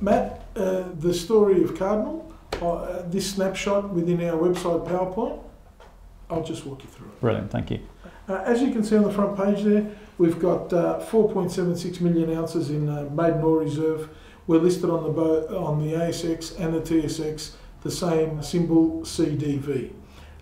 Matt, uh, the story of Cardinal, uh, this snapshot within our website PowerPoint, I'll just walk you through it. Brilliant, thank you. Uh, as you can see on the front page there, we've got uh, 4.76 million ounces in uh, maiden ore reserve. We're listed on the on the ASX and the TSX, the same symbol CDV.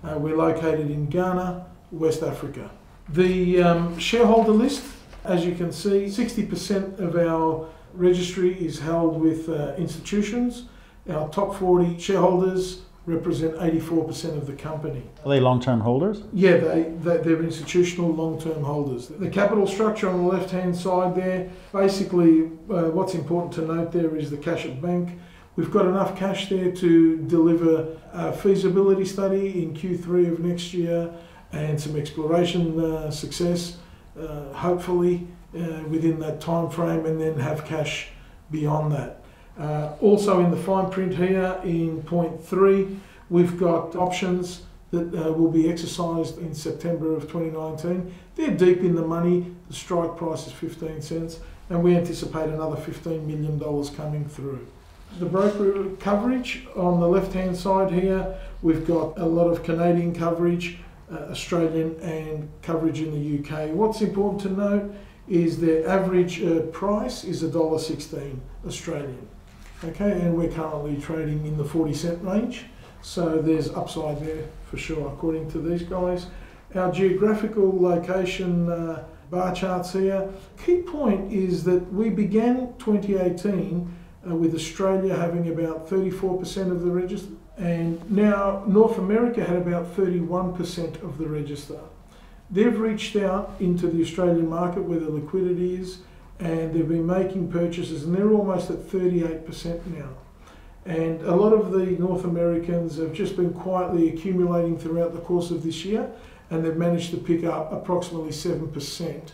Uh, we're located in Ghana, West Africa. The um, shareholder list, as you can see, 60% of our registry is held with uh, institutions. Our top 40 shareholders represent 84% of the company. Are they long-term holders? Yeah, they, they, they're institutional long-term holders. The capital structure on the left-hand side there, basically uh, what's important to note there is the cash at bank. We've got enough cash there to deliver a feasibility study in Q3 of next year and some exploration uh, success, uh, hopefully uh, within that time frame, and then have cash beyond that. Uh, also in the fine print here in point three, we've got options that uh, will be exercised in September of 2019. They're deep in the money. The strike price is 15 cents, and we anticipate another 15 million dollars coming through. The broker coverage on the left-hand side here, we've got a lot of Canadian coverage, uh, Australian, and coverage in the UK. What's important to note is their average uh, price is $1.16 Australian. Okay, and we're currently trading in the 40 cent range, so there's upside there for sure, according to these guys. Our geographical location uh, bar charts here. Key point is that we began 2018 uh, with Australia having about 34% of the register, and now North America had about 31% of the register. They've reached out into the Australian market where the liquidity is and they've been making purchases, and they're almost at 38% now. And a lot of the North Americans have just been quietly accumulating throughout the course of this year, and they've managed to pick up approximately 7%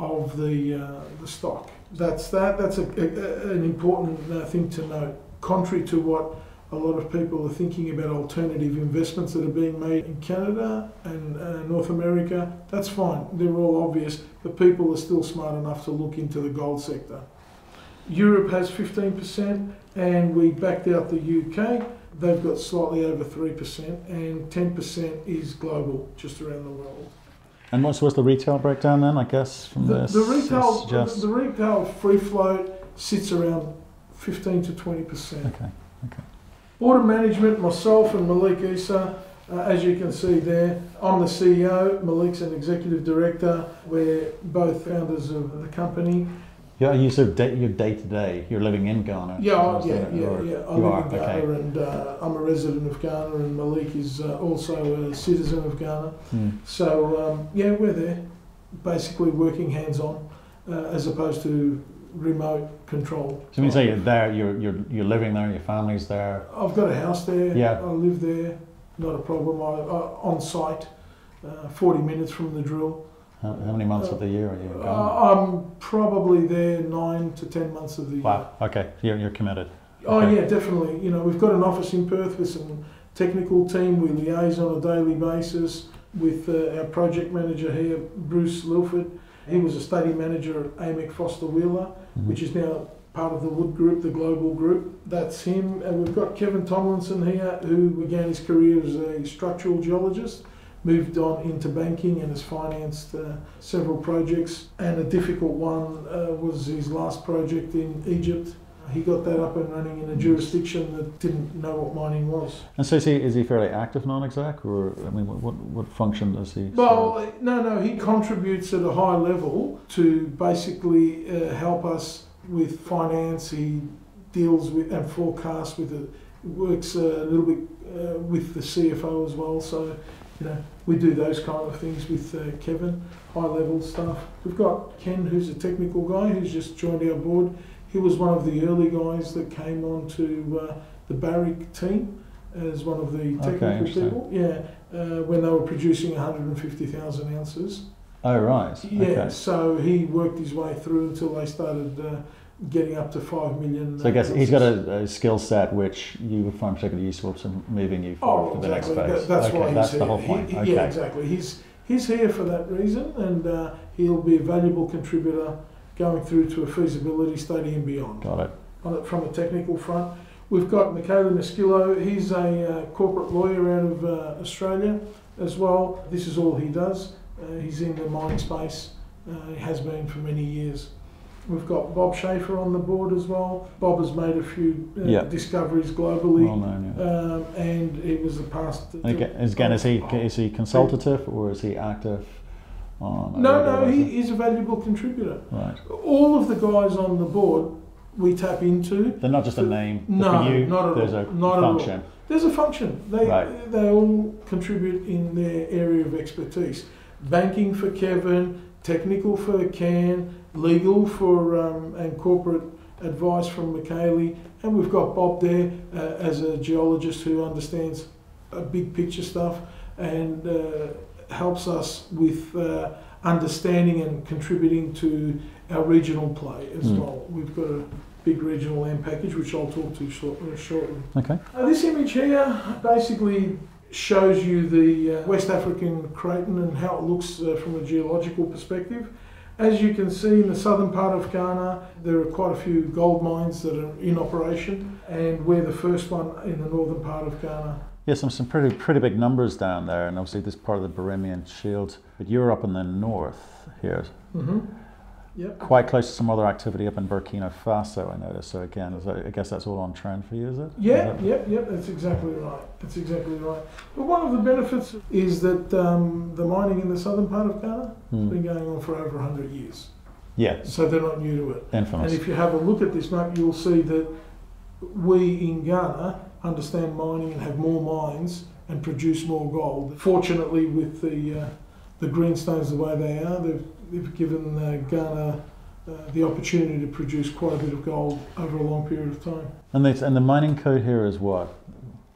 of the, uh, the stock. That's that. That's a, a, an important uh, thing to note. Contrary to what a lot of people are thinking about alternative investments that are being made in Canada and uh, North America. That's fine, they're all obvious, but people are still smart enough to look into the gold sector. Europe has 15%, and we backed out the UK. They've got slightly over 3%, and 10% is global, just around the world. And what's, what's the retail breakdown then, I guess, from The, this? the retail, just- the retail free float sits around 15 to 20%. Okay, okay. Board of Management, myself and Malik Easah, uh, as you can see there, I'm the CEO, Malik's an Executive Director. We're both founders of the company. Yeah, you sort of day, you're day to day. You're living in Ghana. Yeah, yeah, yeah, yeah. I live are in Ghana okay. and uh, I'm a resident of Ghana and Malik is uh, also a citizen of Ghana. Hmm. So, um, yeah, we're there, basically working hands-on uh, as opposed to remote control. So when you say you're there, you're you're you're living there. Your family's there. I've got a house there. Yeah. I live there. Not a problem. I, I on site, uh, 40 minutes from the drill. How, how many months of the year are you Uh, I'm probably there nine to 10 months of the year. wow. Okay, you're you're committed. Oh Okay. yeah, definitely. You know, we've got an office in Perth with some technical team. We liaise on a daily basis with uh, our project manager here, Bruce Lilford. He was a study manager at AMEC Foster Wheeler, Mhm. which is now part of the Wood Group, the global group. That's him. And we've got Kevin Tomlinson here, who began his career as a structural geologist, moved on into banking and has financed uh, several projects. And a difficult one uh, was his last project in Egypt. He got that up and running in a jurisdiction that didn't know what mining was. And so is he, is he fairly active non-exec, or I mean, what what, what function does he? serve? Well, no, no, he contributes at a high level to basically uh, help us with finance. He deals with and forecasts with the works a little bit uh, with the CFO as well. So, you know, we do those kind of things with uh, Kevin, high level stuff. We've got Ken, who's a technical guy, who's just joined our board. He was one of the early guys that came on to uh, the Barrick team as one of the technical interesting. people. Yeah, uh, when they were producing 150,000 ounces. Oh right. Yeah, Okay. so he worked his way through until they started uh, getting up to five million. So I guess uh, he's got a, a skill set which you would find particularly useful to moving you forward Oh, to the next phase. That- that's okay, why he's that's here. the whole point. he- okay. Yeah, exactly. He's he's here for that reason, and uh, he'll be a valuable contributor going through to a feasibility study and beyond. Got it. on it from a technical front. We've got Michele Muscillo. He's a uh, corporate lawyer out of uh, Australia as well. This is all he does. Uh, he's in the mining space. Uh, he has been for many years. We've got Bob Schaefer on the board as well. Bob has made a few uh, Yeah. discoveries globally, Well known. Yeah. um, and he was the past. Again, is, again, is he is he consultative or is he active? On No, no, he is a valuable contributor. Right. All of the guys on the board we tap into. They're not just a name. No, for you, not at there's all. a Not at all. function. There's a function. They Right. they all contribute in their area of expertise. Banking for Kevin, technical for Ken, legal for um, and corporate advice from Michele, and we've got Bob there uh, as a geologist who understands uh, big picture stuff and uh, helps us with uh, understanding and contributing to our regional play as Mm. well. We've got a big regional land package, which I'll talk to short, shortly. Okay. Uh, this image here basically shows you the uh, West African craton and how it looks uh, from a geological perspective. As you can see in the southern part of Ghana, there are quite a few gold mines that are in operation, and we're the first one in the northern part of Ghana. Yeah, some, some pretty pretty big numbers down there, and obviously this part of the Birimian Shield. But you're up in the north here, Mm-hmm. Yep. quite close to some other activity up in Burkina Faso. I noticed. So again, is that, I guess that's all on trend for you, is it? Yeah, yep, yep, that's exactly right. That's exactly right. But one of the benefits is that um, the mining in the southern part of Ghana has Hmm. been going on for over 100 years. Yeah, So they're not new to it. And if you have a look at this map, you'll see that we in Ghana understand mining and have more mines and produce more gold. Fortunately, with the uh, the greenstones the way they are, they've, they've given uh, Ghana uh, the opportunity to produce quite a bit of gold over a long period of time. And, they, and the mining code here is what?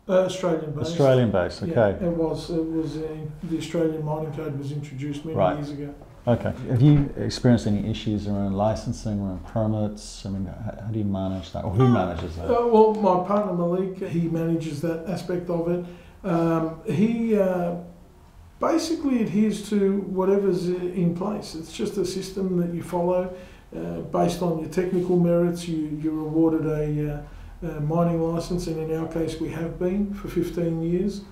Uh, Australian based. Australian based. Yeah, Okay. it was. It was the Australian mining code was introduced many Right. years ago. Okay. Have you experienced any issues around licensing, around permits? I mean, how, how do you manage that, or who manages that? Uh, well, my partner Malik, he manages that aspect of it. Um, he uh, basically adheres to whatever's in place. It's just a system that you follow uh, based on your technical merits. You, you're awarded a, uh, a mining license, and in our case, we have been for 15 years.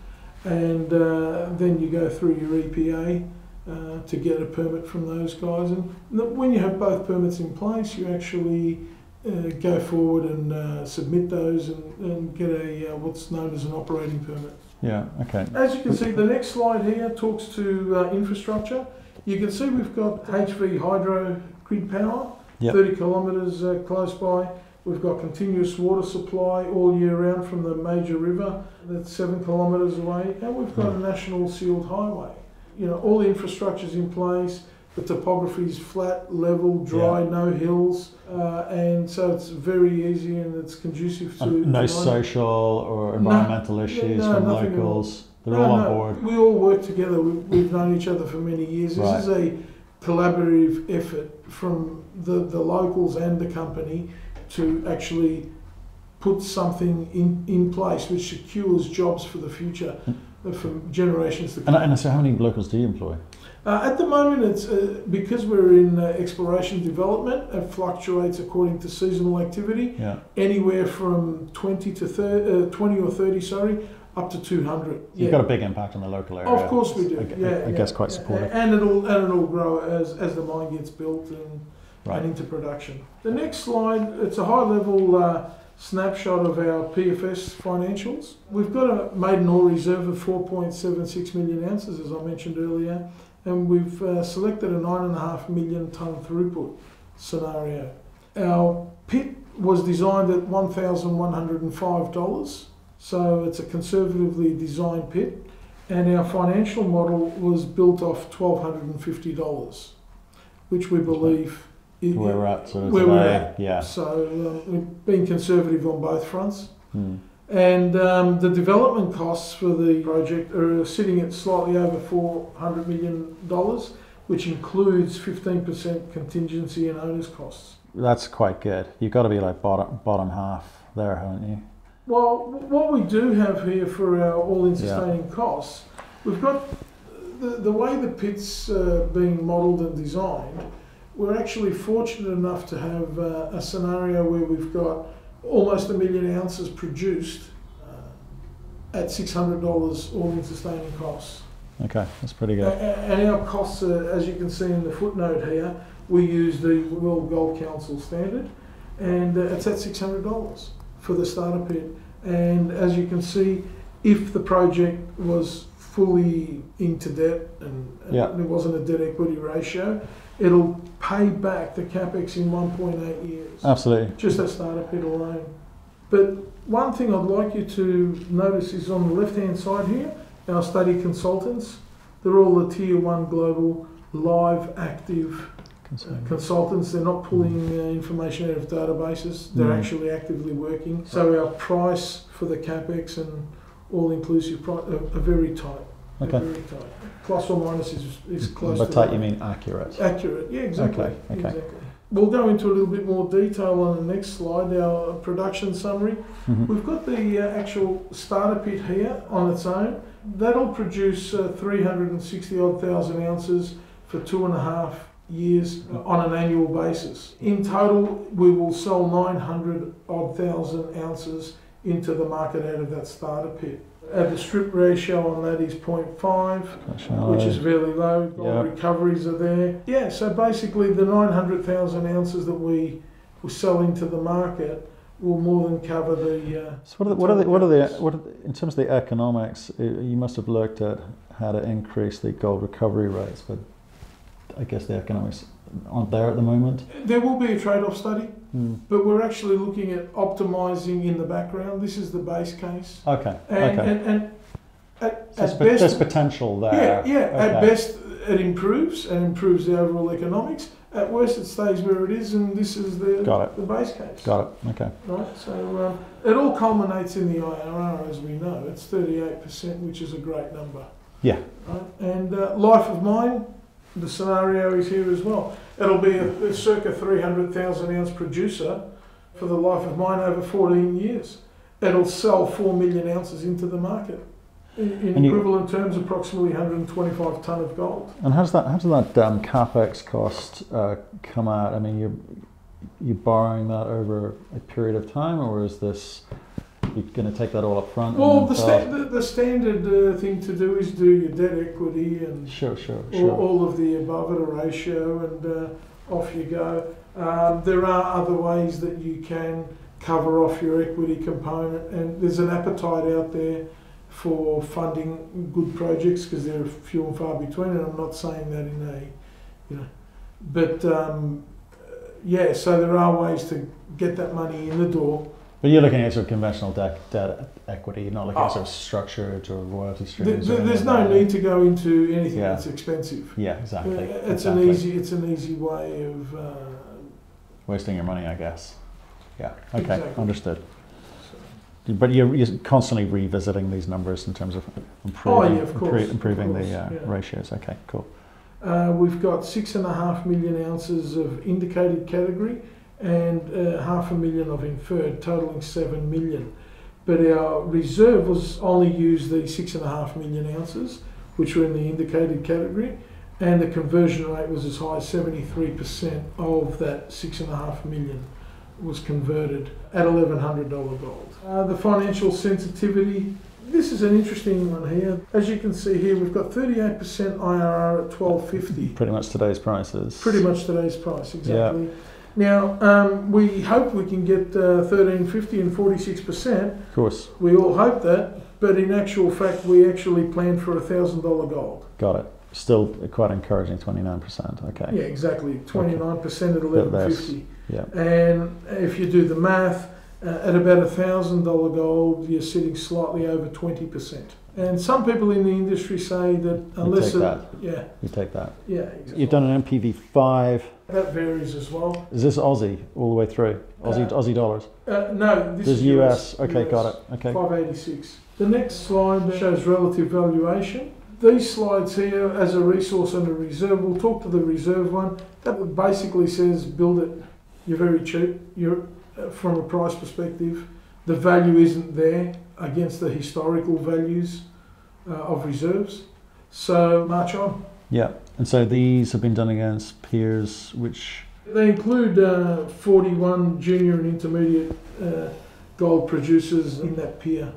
And uh, then you go through your EPA uh, to get a permit from those guys. And when you have both permits in place, you actually uh, go forward and uh, submit those and, and get a uh, what's known as an operating permit. Yeah. Okay. As you can see, the next slide here talks to uh, infrastructure. You can see we've got HV hydro grid power, Yep. 30 kilometres uh, close by. We've got continuous water supply all year round from the major river that's seven kilometres away, and we've got a national sealed highway. You know, all the infrastructure's in place. The topography is flat, level, dry, no hills, uh, and so it's very easy and it's conducive to. And no social or No. environmental Yeah, issues no, from nothing at all. locals. They're No, all on no, board. We all work together. We, we've known each other for many years. This Right. is a collaborative effort from the, the locals and the company to actually put something in, in place which secures jobs for the future, uh, for generations to come. And, and so, how many locals do you employ? Uh, at the moment, it's uh, because we're in uh, exploration development. It fluctuates according to seasonal activity, Yeah. anywhere from 20 to 30, uh, 20 or 30, sorry, up to 200. You've got a big impact on the local area. Of course we do. I, yeah, I yeah, guess quite yeah. supportive. And it'll and it'll grow as, as the mine gets built and, Right. and into production. The next slide, it's a high level uh, snapshot of our PFS financials. We've got a maiden ore reserve of 4.76 million ounces, as I mentioned earlier, and we've uh, selected a 9.5 million tonne throughput scenario. Our pit was designed at $1,105, so it's a conservatively designed pit and our financial model was built off twelve hundred and fifty dollars, which we believe Where we're at, sort of Where today. we're at. Yeah. So uh, we've been conservative on both fronts, Hmm. and um, the development costs for the project are sitting at slightly over four hundred million dollars. which includes 15% contingency and owner's costs. That's quite good. You've got to be like bottom bottom half there, haven't you? Well, what we do have here for our all-in sustaining costs, we've got the, the way the pit's uh, being modelled and designed. We're actually fortunate enough to have uh, a scenario where we've got almost a million ounces produced uh, at six hundred dollars all-in sustaining costs. Okay, that's pretty good. And our costs, are, as you can see in the footnote here, we use the World Gold Council standard, and uh, it's at six hundred dollars for the starter pit. And as you can see, if the project was fully into debt and, and Yeah. there wasn't a debt equity ratio, it'll pay back the capex in one point eight years Absolutely. just that starter pit alone. But one thing I'd like you to notice is on the left hand side here, our study consultants. They're all the tier one global live active uh, Consumer. consultants. They're not pulling uh, information out of databases, they're Mm. actually actively working. So our price for the capex and all inclusive price are, are very tight. Okay. Very tight. Plus or minus is, is close By to tight, you mean accurate. Accurate, yeah, exactly. Okay, okay. Exactly. We'll go into a little bit more detail on the next slide, our production summary. Mhm. We've got the uh, actual starter pit here on its own. That'll produce uh, 360 odd thousand ounces for two and a half years on an annual basis. In total, we will sell 900 odd thousand ounces into the market out of that starter pit. Uh, the strip ratio on that is 0.5 which is really low. Gold Yeah. recoveries are there. Yeah, so basically the 900,000 ounces that we will sell into the market will more than cover the. Uh, So what are the, what are the, what are the, what are the, in terms of the economics, uh, you must have looked at how to increase the gold recovery rates, but I guess the economics aren't there at the moment. there will be a trade-off study, Hmm. but we're actually looking at optimising in the background. This is the base case, Okay, and okay. and, and at, So at best, there's potential there. yeah, at Okay. best it improves and improves the overall economics. At worst, it stays where it is, and this is the Got it. the base case. Got it, okay. Right, so um, it all culminates in the IRR, as we know. It's 38%, which is a great number. Yeah. Right? And uh, life of mine, the scenario is here as well. It'll be a, a circa 300,000 ounce producer for the life of mine over 14 years. It'll sell 4 million ounces into the market. In, you- equivalent terms, approximately 125 tonne of gold. And how's that, how does that um, capex cost uh, come out? I mean, you're, you're borrowing that over a period of time, or is this, you're going to take that all up front? Well, the, sta- the, the standard uh, thing to do is do your debt equity and it? Sure, sure, all, sure. all of the above at a ratio, and uh, off you go. Um, there are other ways that you can cover off your equity component, and there's an appetite out there for funding good projects because they're few and far between. And I'm not saying that in a, you know, but um, yeah. So there are ways to get that money in the door. But you're looking at sort of conventional debt, debt equity, you're not looking Oh. at sort of structured or royalty streams. or there's no need to go into anything Yeah. that's expensive. Yeah, exactly. Uh, It's exactly. an easy. It's an easy way of. Uh, Wasting your money, I guess. Yeah, okay, Exactly. understood. so. But you're, you're constantly revisiting these numbers in terms of improving, Oh, yeah, of course, improving course, the uh, yeah. ratios. Okay, cool. Uh, we've got six and a half million ounces of indicated category and uh, half a million of inferred, totaling seven million. But our reserve was only used the six and a half million ounces, which were in the indicated category, and the conversion rate was as high as 73% of that six and a half million was converted at $1,100 gold. Uh, the financial sensitivity this is an interesting one here. As you can see here, we've got 38% IRR at 1250. Pretty much today's prices. Pretty much today's price, exactly. Now, um, we hope we can get uh, 1350 and 46%. Of course, We all hope that, but in actual fact, we actually planned for a $1,000 gold. got it. Still quite encouraging, 29%. Okay. Yeah, exactly. 29% at Bit less. 1150. Yeah. And if you do the math, uh, at about $1,000 gold, you're sitting slightly over 20%. And some people in the industry say that unless take it, that. yeah, You take that. yeah, exactly. You've done an NPV 5. that varies as well. Is this Aussie all the way through? Aussie, Uh, Aussie dollars? Uh, no, this This is US. Okay, US. got it. Okay. 586. The next slide shows relative valuation. These slides here, as a resource and a reserve, we'll talk to the reserve one. That basically says build it. You're very cheap. You're uh, from a price perspective. The value isn't there against the historical values uh, of reserves. So march on. Yeah. And so these have been done against peers, which They include uh, 41 junior and intermediate uh, gold producers in that peer.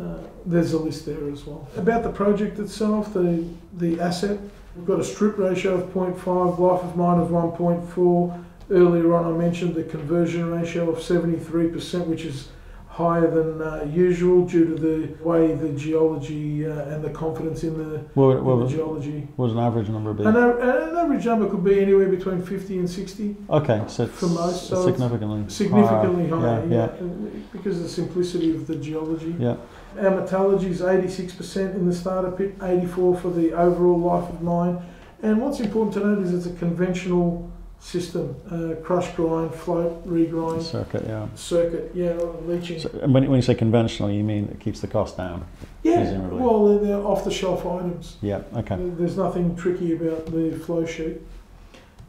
Uh, there's a list there as well. About the project itself, the, the asset, we've got a strip ratio of 0.5, life of mine of 1.4. Earlier on, I mentioned the conversion ratio of 73%, which is higher than uh, usual due to the way the geology uh, and the confidence in the, what, in the was, geology. what was an average number be? An, an average number could be anywhere between 50 and 60. Okay, so it's For most, so significantly significantly higher. higher, Yeah, yeah, because of the simplicity of the geology. yeah, Our metallurgy is 86% in the starter pit, 84 for the overall life of mine. And what's important to note is it's a conventional system, uh, crush, grind, float, regrind circuit. Yeah. circuit, yeah, leaching. So, and when, when you say conventional, you mean it keeps the cost down? yeah, presumably. well, they're, they're off-the-shelf items. Yeah. Okay. There's nothing tricky about the flow sheet.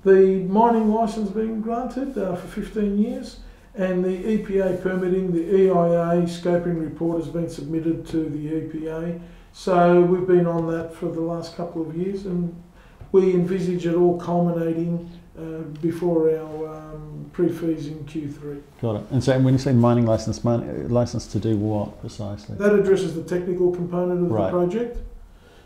The mining licence being granted uh, for 15 years, and the EPA permitting, the EIA scoping report has been submitted to the EPA. So we've been on that for the last couple of years, and we envisage it all culminating uh, before our um, pre-fees in Q3. Got it. And so when you say mining license, min- license to do what precisely? That addresses the technical component of Right. the project,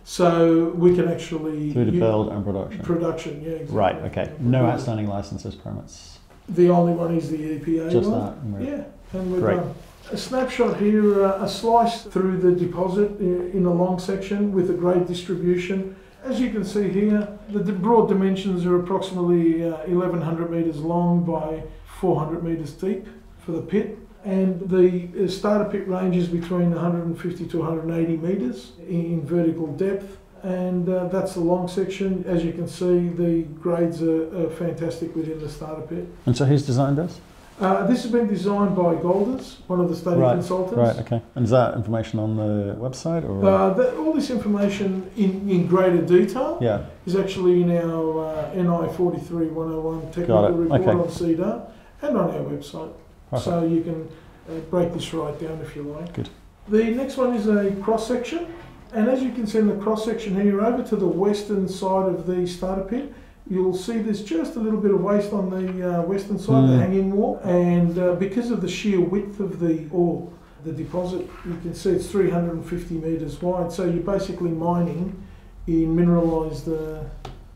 so we can actually Through to build and production. production. Yeah, exactly. Right. Okay. No outstanding licenses, permits. The only one is the EPA Just one. that. Yeah, and we're Great. done. A snapshot here, uh, a slice through the deposit i- in a long section with a grade distribution. As you can see here, the broad dimensions are approximately uh, 1100 metres long by 400 metres deep for the pit. And the uh, starter pit ranges between 150 to 180 metres in vertical depth. And uh, that's the long section. As you can see, the grades are, are fantastic within the starter pit. And so who's designed this? Uh, this has been designed by Golders, one of the study Right, consultants. Right. Okay. And is that information on the website or? Uh, that, all this information in, in greater detail yeah. is actually in our uh, NI 43 101 technical report okay. on SEDAR and on our website. Perfect. So you can uh, break this right down if you like. Good. The next one is a cross section, and as you can see in the cross section here, over to the western side of the starter pit, you'll see there's just a little bit of waste on the uh, western side, of the Mm. hanging wall, and uh, because of the sheer width of the ore, the deposit, you can see it's 350 metres wide. So you're basically mining in mineralised uh,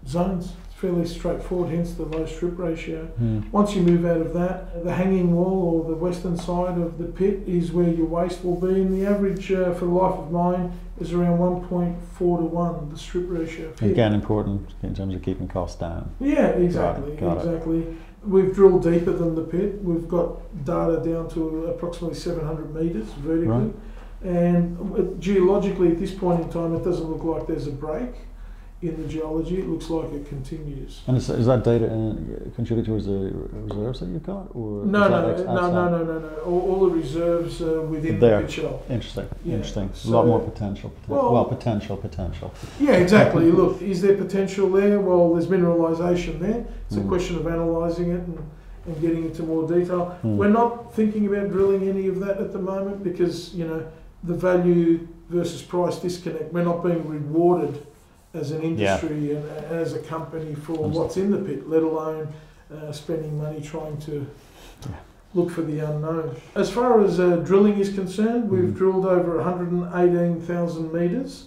zones. It's fairly straightforward, hence the low strip ratio. Hmm. Once you move out of that, the hanging wall or the western side of the pit is where your waste will be. And the average uh, for the life of mine is around 1.4 to 1, the strip ratio. Again, important in terms of keeping costs down. Yeah, exactly, got it. exactly. We've drilled deeper than the pit. We've got data down to approximately 700 metres vertically. Right. And uh, geologically, at this point in time, it doesn't look like there's a break in the geology. It looks like it continues. And is, is that data in, contributed towards the reserves that you've got, or No, no, no, no, no, no, no. All, all the reserves uh, within There. the pit shell. Interesting, Yeah, interesting. a lot more potential. poten- Well- well, potential, potential. Yeah, exactly. Look, is there potential there? Well, there's mineralisation there. It's a Mm. question of analysing it and, and getting into more detail. Hmm. We're not thinking about drilling any of that at the moment because, you know, the value versus price disconnect, we're not being rewarded as an industry and as a company for what's in the pit, let alone uh, spending money trying to Yeah. look for the unknown. As far as uh, drilling is concerned, we've Mhm. drilled over 118,000 metres.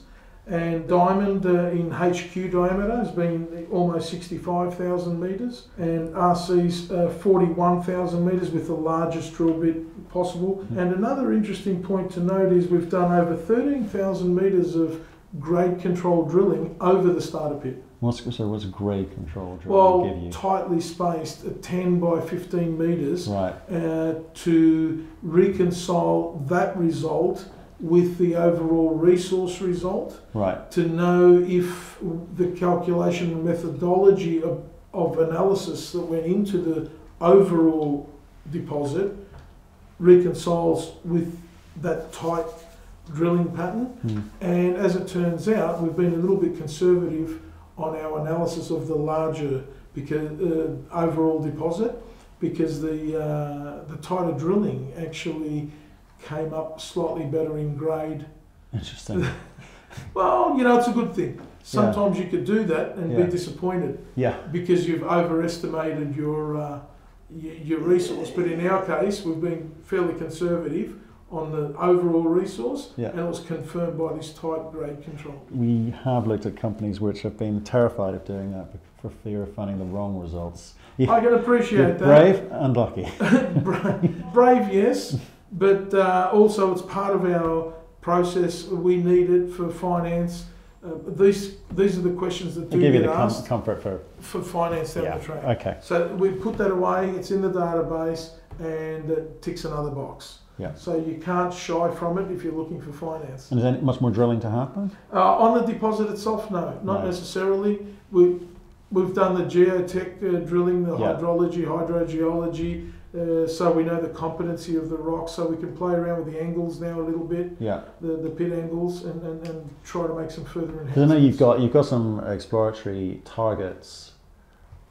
And diamond uh, in HQ diameter has been almost 65,000 metres, and RC's uh, 41,000 metres with the largest drill bit possible. Mhm. And another interesting point to note is we've done over 13,000 metres of grade control drilling over the starter pit. What's so what's grade control drilling Well, give you? tightly spaced at 10 by 15 metres Right. uh, to reconcile that result with the overall resource result Right. to know if the calculation methodology of, of analysis that went into the overall deposit reconciles with that tight drilling pattern. Hmm. And as it turns out, we've been a little bit conservative on our analysis of the larger because uh, overall deposit because the uh, the tighter drilling actually came up slightly better in grade. Interesting. Well, you know, it's a good thing. Sometimes you could do that and Yeah. be disappointed yeah. because you've overestimated your uh, your resource. But in our case, we've been fairly conservative on the overall resource, Yeah. and it was confirmed by this tight grade control. We have looked at companies which have been terrified of doing that for fear of finding the wrong results. Yeah. I can appreciate that. brave and lucky. Bra- brave, yes, but uh, also it's part of our process. We need it for finance. Uh, these these are the questions that do give you get the com- asked comfort for. for finance down Yeah. the track. Okay. So we put that away. It's in the database, and it ticks another box. Yeah. So you can't shy from it if you're looking for finance. And is there much more drilling to happen? Uh, on the deposit itself, no, not No. necessarily. We we've done the geotech uh, drilling, the Yeah. hydrology, hydrogeology, uh, so we know the competency of the rock. So we can play around with the angles now a little bit, Yeah. the, the pit angles, and, and, and try to make some further enhancements. Because I know you've got you've got some exploratory targets,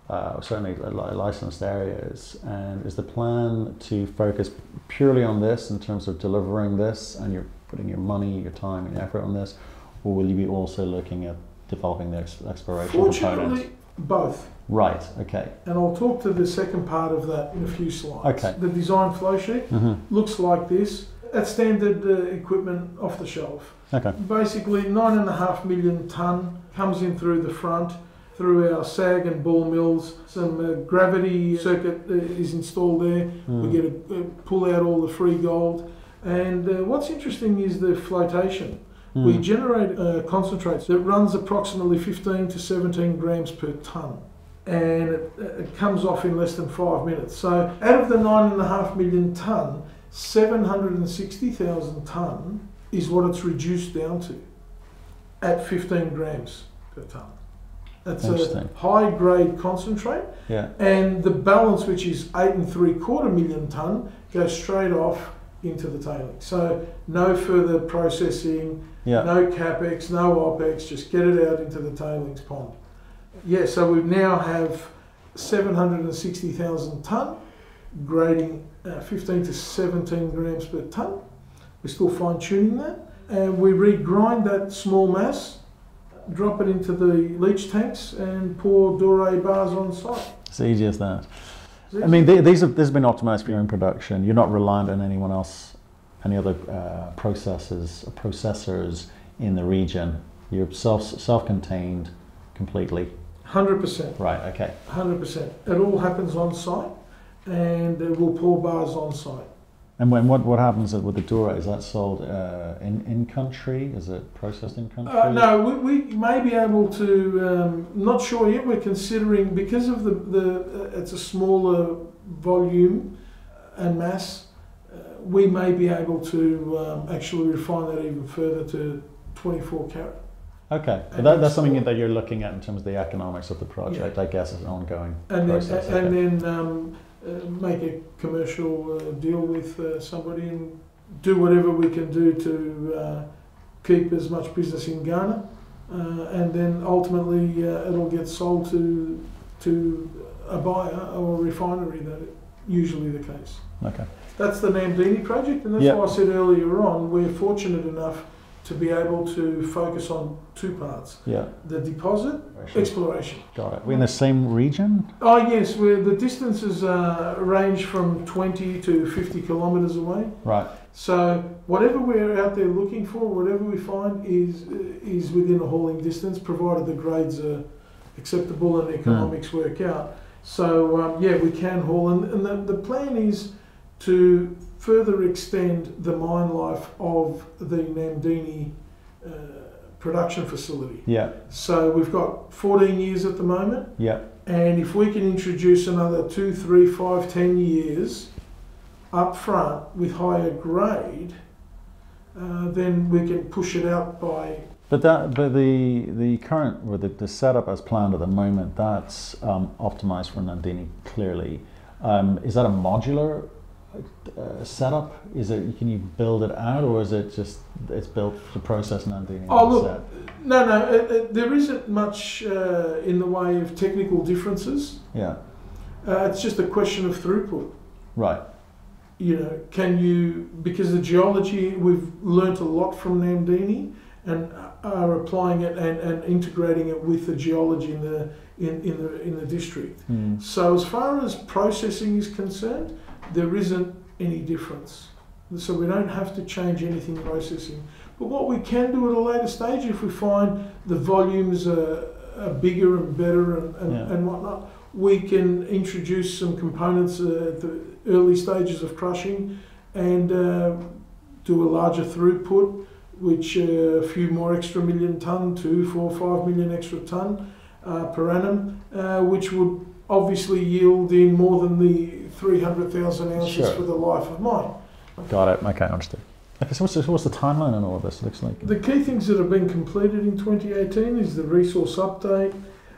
uh, certainly licensed areas, and is the plan to focus purely on this in terms of delivering this, and you're putting your money, your time, and your effort on this, or will you be also looking at developing the ex- exploration component? Fortunately, both. Right. Okay. And I'll talk to the second part of that in a few slides. Okay. The design flow sheet hmm looks like this. That's standard uh, equipment off the shelf. Okay. Basically, nine and a half million ton comes in through the front, through our sag and ball mills. Some uh, gravity circuit uh, is installed there. Mm. We get to uh, pull out all the free gold. And uh, what's interesting is the flotation. We Mm. generate uh, concentrates that runs approximately 15 to 17 grams per ton. And it, it comes off in less than five minutes. So, out of the nine and a half million ton, 760,000 ton is what it's reduced down to at 15 grams per ton. That's a high grade concentrate, Yeah. and the balance, which is eight and three quarter million ton, goes straight off into the tailings. So, no further processing, Yeah. no capex, no opex, just get it out into the tailings pond. Yeah, so we now have 760,000 tonne, grading uh, 15 to 17 grams per tonne. We're still fine tuning that. And we regrind that small mass, drop it into the leach tanks, and pour doré bars on site. It's easy as that. I mean, th- these have, this has been optimized for your own production. You're not reliant on anyone else, any other uh, processes, processors in the region. You're self self-contained completely. 100%. Right. Okay. Hundred percent. It all happens on site, and we'll pour bars on site. And when what what happens with the doré? Is that sold uh, in in country? Is it processed in country? Uh, no, we, we may be able to. Um, not sure yet. We're considering because of the the uh, it's a smaller volume and mass. Uh, we may be able to um, actually refine that even further to 24 carat. Okay. But that, that's something that you're looking at in terms of the economics of the project. I guess is an ongoing and then process. and then um, uh, make a commercial uh, deal with uh, somebody and do whatever we can do to uh, keep as much business in Ghana, uh, and then ultimately uh, it'll get sold to to a buyer or a refinery. That usually the case. okay. That's the Namdini project, and that's Yep. why I said earlier on we're fortunate enough to be able to focus on two parts: Yeah. the deposit, exploration. Got it. We're in the same region. Oh yes, where the distances uh, range from 20 to 50 kilometres away. Right. So whatever we're out there looking for, whatever we find is is within a hauling distance, provided the grades are acceptable and the economics work out. So um, yeah, we can haul, and, and the, the plan is to further extend the mine life of the Namdini uh, production facility. Yeah. So we've got 14 years at the moment. Yeah. And if we can introduce another two, three, five, ten years up front with higher grade, uh, then we can push it out by. But that, but the the current or the, the setup as planned at the moment, that's um, optimized for Namdini clearly. Um, is that a modular uh, setup? Is it can you build it out, or is it just it's built to process Namdini? Oh, look, set? No, no, it, it, there isn't much uh, in the way of technical differences. Yeah. Uh, it's just a question of throughput. Right. You know, can you because the geology we've learnt a lot from Namdini and are applying it and, and integrating it with the geology in the in, in the in the district. Mm. So as far as processing is concerned, there isn't any difference. So we don't have to change anything processing. But what we can do at a later stage, if we find the volumes are, are bigger and better and, and, Yeah. and whatnot, we can introduce some components uh, at the early stages of crushing and uh, do a larger throughput, which uh, a few more extra million tonne, two, four, five million extra tonne uh, per annum, uh, which would obviously yield in more than the 300,000 ounces Sure. for the life of mine. Got it. Okay, understood. Okay, so what's the, what's the timeline on all of this? Looks like The key things that have been completed in 2018 is the resource update,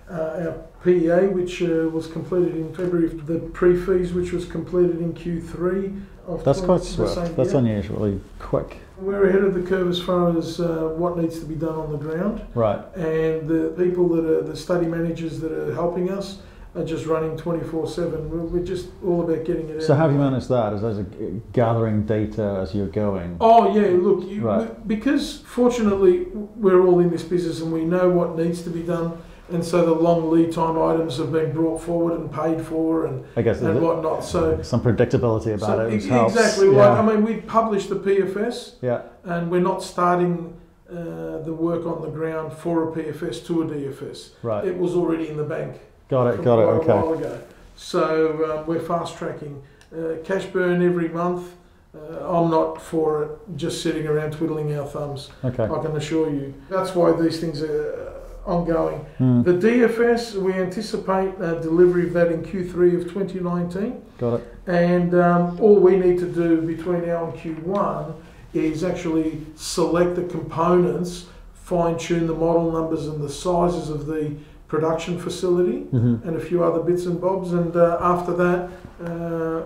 uh, our PEA, which uh, was completed in February, the pre-fees, which was completed in Q3 of that's 20 quite swift. That's year. unusually quick. We're ahead of the curve as far as uh, what needs to be done on the ground, Right. and the people that are the study managers that are helping us are just running 24/7. We're, we're just all about getting it. So out. So how have you managed that? Is that a- gathering data as you're going? Oh yeah, look, you, Right. because fortunately we're all in this business and we know what needs to be done, and so the long lead time items have been brought forward and paid for and, I guess and whatnot. So, some predictability about so it. helps. exactly Yeah. I mean, we published the PFS, yeah. and we're not starting uh, the work on the ground for a PFS to a DFS. Right. It was already in the bank. Got it. Got it. Okay. So um, we're fast tracking. Uh, cash burn every month. Uh, I'm not for it, just sitting around twiddling our thumbs. Okay. I can assure you. That's why these things are ongoing. Hmm. The DFS, we anticipate delivery of that in Q3 of 2019. Got it. And um, all we need to do between now and Q1 is actually select the components, fine tune the model numbers and the sizes of the production facility hmm and a few other bits and bobs. And uh, after that, uh,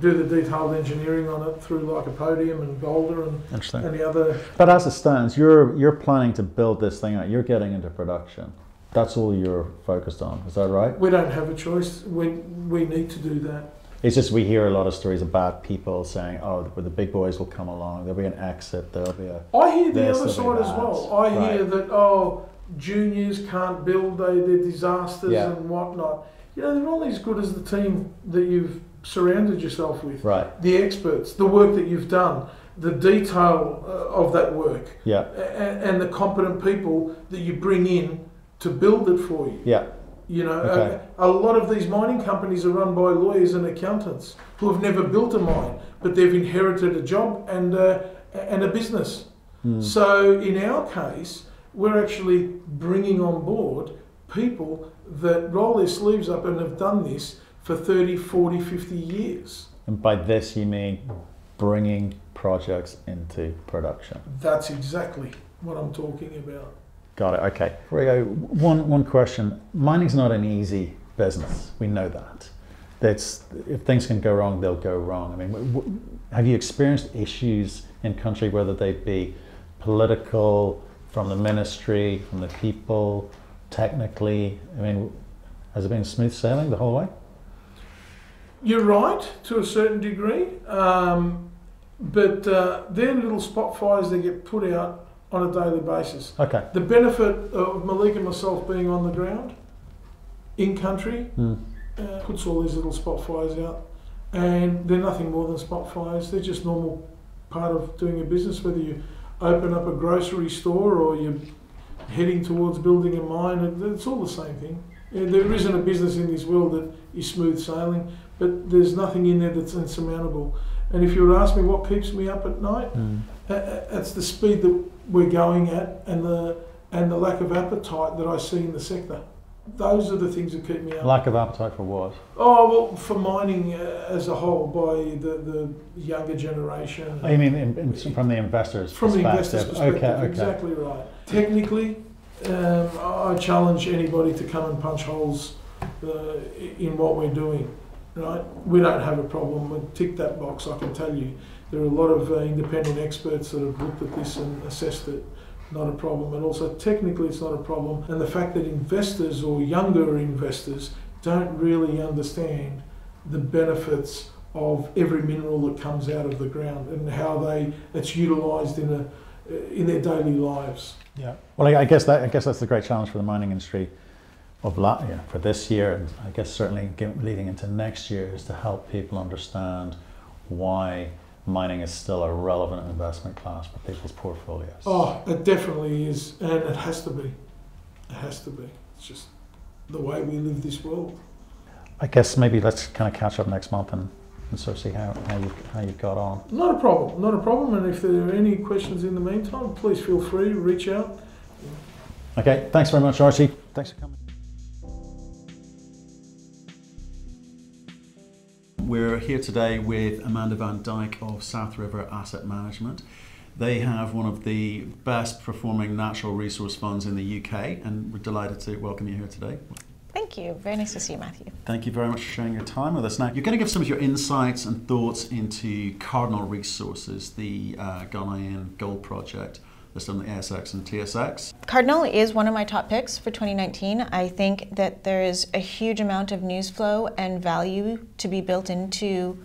do the detailed engineering on it through Lycopodium and Boulder and any other. But as it stands, you're you're planning to build this thing out. You're getting into production. That's all you're focused on. Is that right? We don't have a choice. We, we need to do that. It's just we hear a lot of stories about people saying, "Oh, the, the big boys will come along. There'll be an exit. There'll be a." I hear the other side as well. I hear that, oh, juniors can't build, they, they're disasters Yeah. and whatnot. You know, they're only as good as the team that you've surrounded yourself with, Right. the experts, the work that you've done, the detail uh, of that work, Yeah. and, and the competent people that you bring in to build it for you. Yeah. You know, Okay. a, a lot of these mining companies are run by lawyers and accountants who have never built a mine, but they've inherited a job and uh, and a business. Hmm. So in our case, we're actually bringing on board people that roll their sleeves up and have done this for 30, 40, 50 years. And by this, you mean bringing projects into production. That's exactly what I'm talking about. Got it. Okay. Before we go, one one question. Mining's not an easy business. We know that. That's if things can go wrong, they'll go wrong. I mean, w- w- have you experienced issues in country, whether they be political, from the ministry, from the people, technically? I mean, has it been smooth sailing the whole way? You're right to a certain degree, um, but uh, they're little spot fires that get put out on a daily basis. Okay. The benefit of Malik and myself being on the ground, in country, Hmm. uh, puts all these little spot fires out, and they're nothing more than spot fires. They're just normal part of doing a business. Whether you open up a grocery store or you're heading towards building a mine, it's all the same thing. There isn't a business in this world that is smooth sailing, but there's nothing in there that's insurmountable. And if you were to ask me what keeps me up at night, hmm. it's the speed that we're going at and the and the lack of appetite that I see in the sector. Those are the things that keep me up. Lack of appetite for what? Oh well, for mining uh, as a whole by the, the younger generation. I mean, in, in, from the investors' From the perspective. investor's perspective, Okay. Okay. exactly right. Technically, um, I challenge anybody to come and punch holes uh, in what we're doing. right? We don't have a problem. We tick that box, I can tell you. There are a lot of uh, independent experts that have looked at this and assessed it. Not a problem. And also, technically, it's not a problem. And the fact that investors or younger investors don't really understand the benefits of every mineral that comes out of the ground and how they it's utilised in a in their daily lives. Yeah. Well, I, guess that I guess that's the great challenge for the mining industry of la- yeah, for this year, and I guess certainly leading into next year, is to help people understand why mining is still a relevant investment class for people's portfolios. Oh, it definitely is, and it has to be. It has to be. It's just the way we live this world. I guess maybe let's kind of catch up next month and, and sort of see how, how, you, how you've got on. Not a problem, not a problem. And if there are any questions in the meantime, please feel free to reach out. Okay, thanks very much, Archie. Thanks for coming. We're here today with Amanda Van Dyke of South River Asset Management. They have one of the best performing natural resource funds in the UK, and we're delighted to welcome you here today. Thank you. Very nice to see you, Matthew. Thank you very much for sharing your time with us. Now, you're going to give some of your insights and thoughts into Cardinal Resources, the uh, Ghanaian gold project listed on the ASX and TSX. Cardinal is one of my top picks for 2019. I think that there is a huge amount of news flow and value to be built into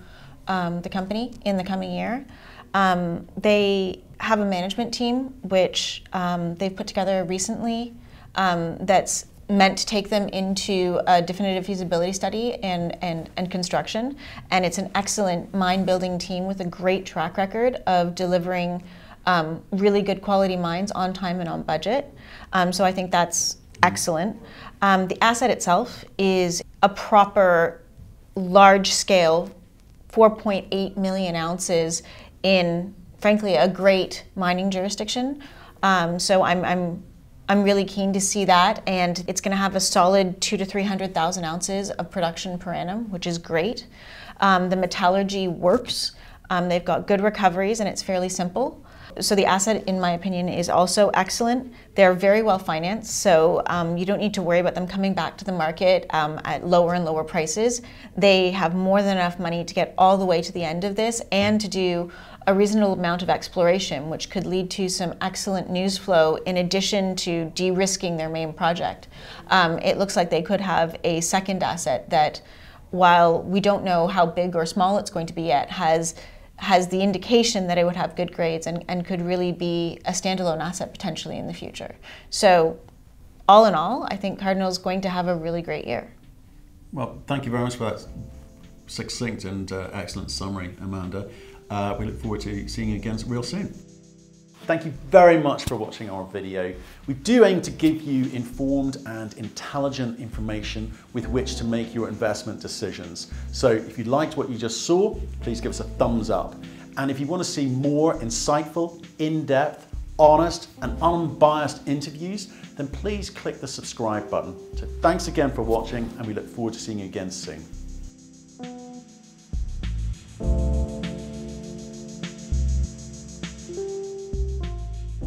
um, the company in the coming year. Um, they have a management team which um, they've put together recently um, that's meant to take them into a definitive feasibility study and, and, and construction. And it's an excellent mine building team with a great track record of delivering um, really good quality mines on time and on budget. Um, so I think that's excellent. Um, the asset itself is a proper large scale 4.8 million ounces in frankly a great mining jurisdiction. Um, so I'm, I'm I'm really keen to see that, and it's going to have a solid two to three hundred thousand ounces of production per annum, which is great. Um, the metallurgy works. Um, they've got good recoveries, and it's fairly simple. So the asset, in my opinion, is also excellent. They're very well financed, so um, you don't need to worry about them coming back to the market um, at lower and lower prices. They have more than enough money to get all the way to the end of this and to do a reasonable amount of exploration, which could lead to some excellent news flow in addition to de risking their main project. Um, it looks like they could have a second asset that, while we don't know how big or small it's going to be yet, has has the indication that it would have good grades and, and could really be a standalone asset potentially in the future. So, all in all, I think Cardinal's going to have a really great year. Well, thank you very much for that succinct and uh, excellent summary, Amanda. Uh, we look forward to seeing you again real soon. Thank you very much for watching our video. We do aim to give you informed and intelligent information with which to make your investment decisions. So if you liked what you just saw, please give us a thumbs up. And if you want to see more insightful, in-depth, honest and unbiased interviews, then please click the subscribe button. So thanks again for watching and we look forward to seeing you again soon.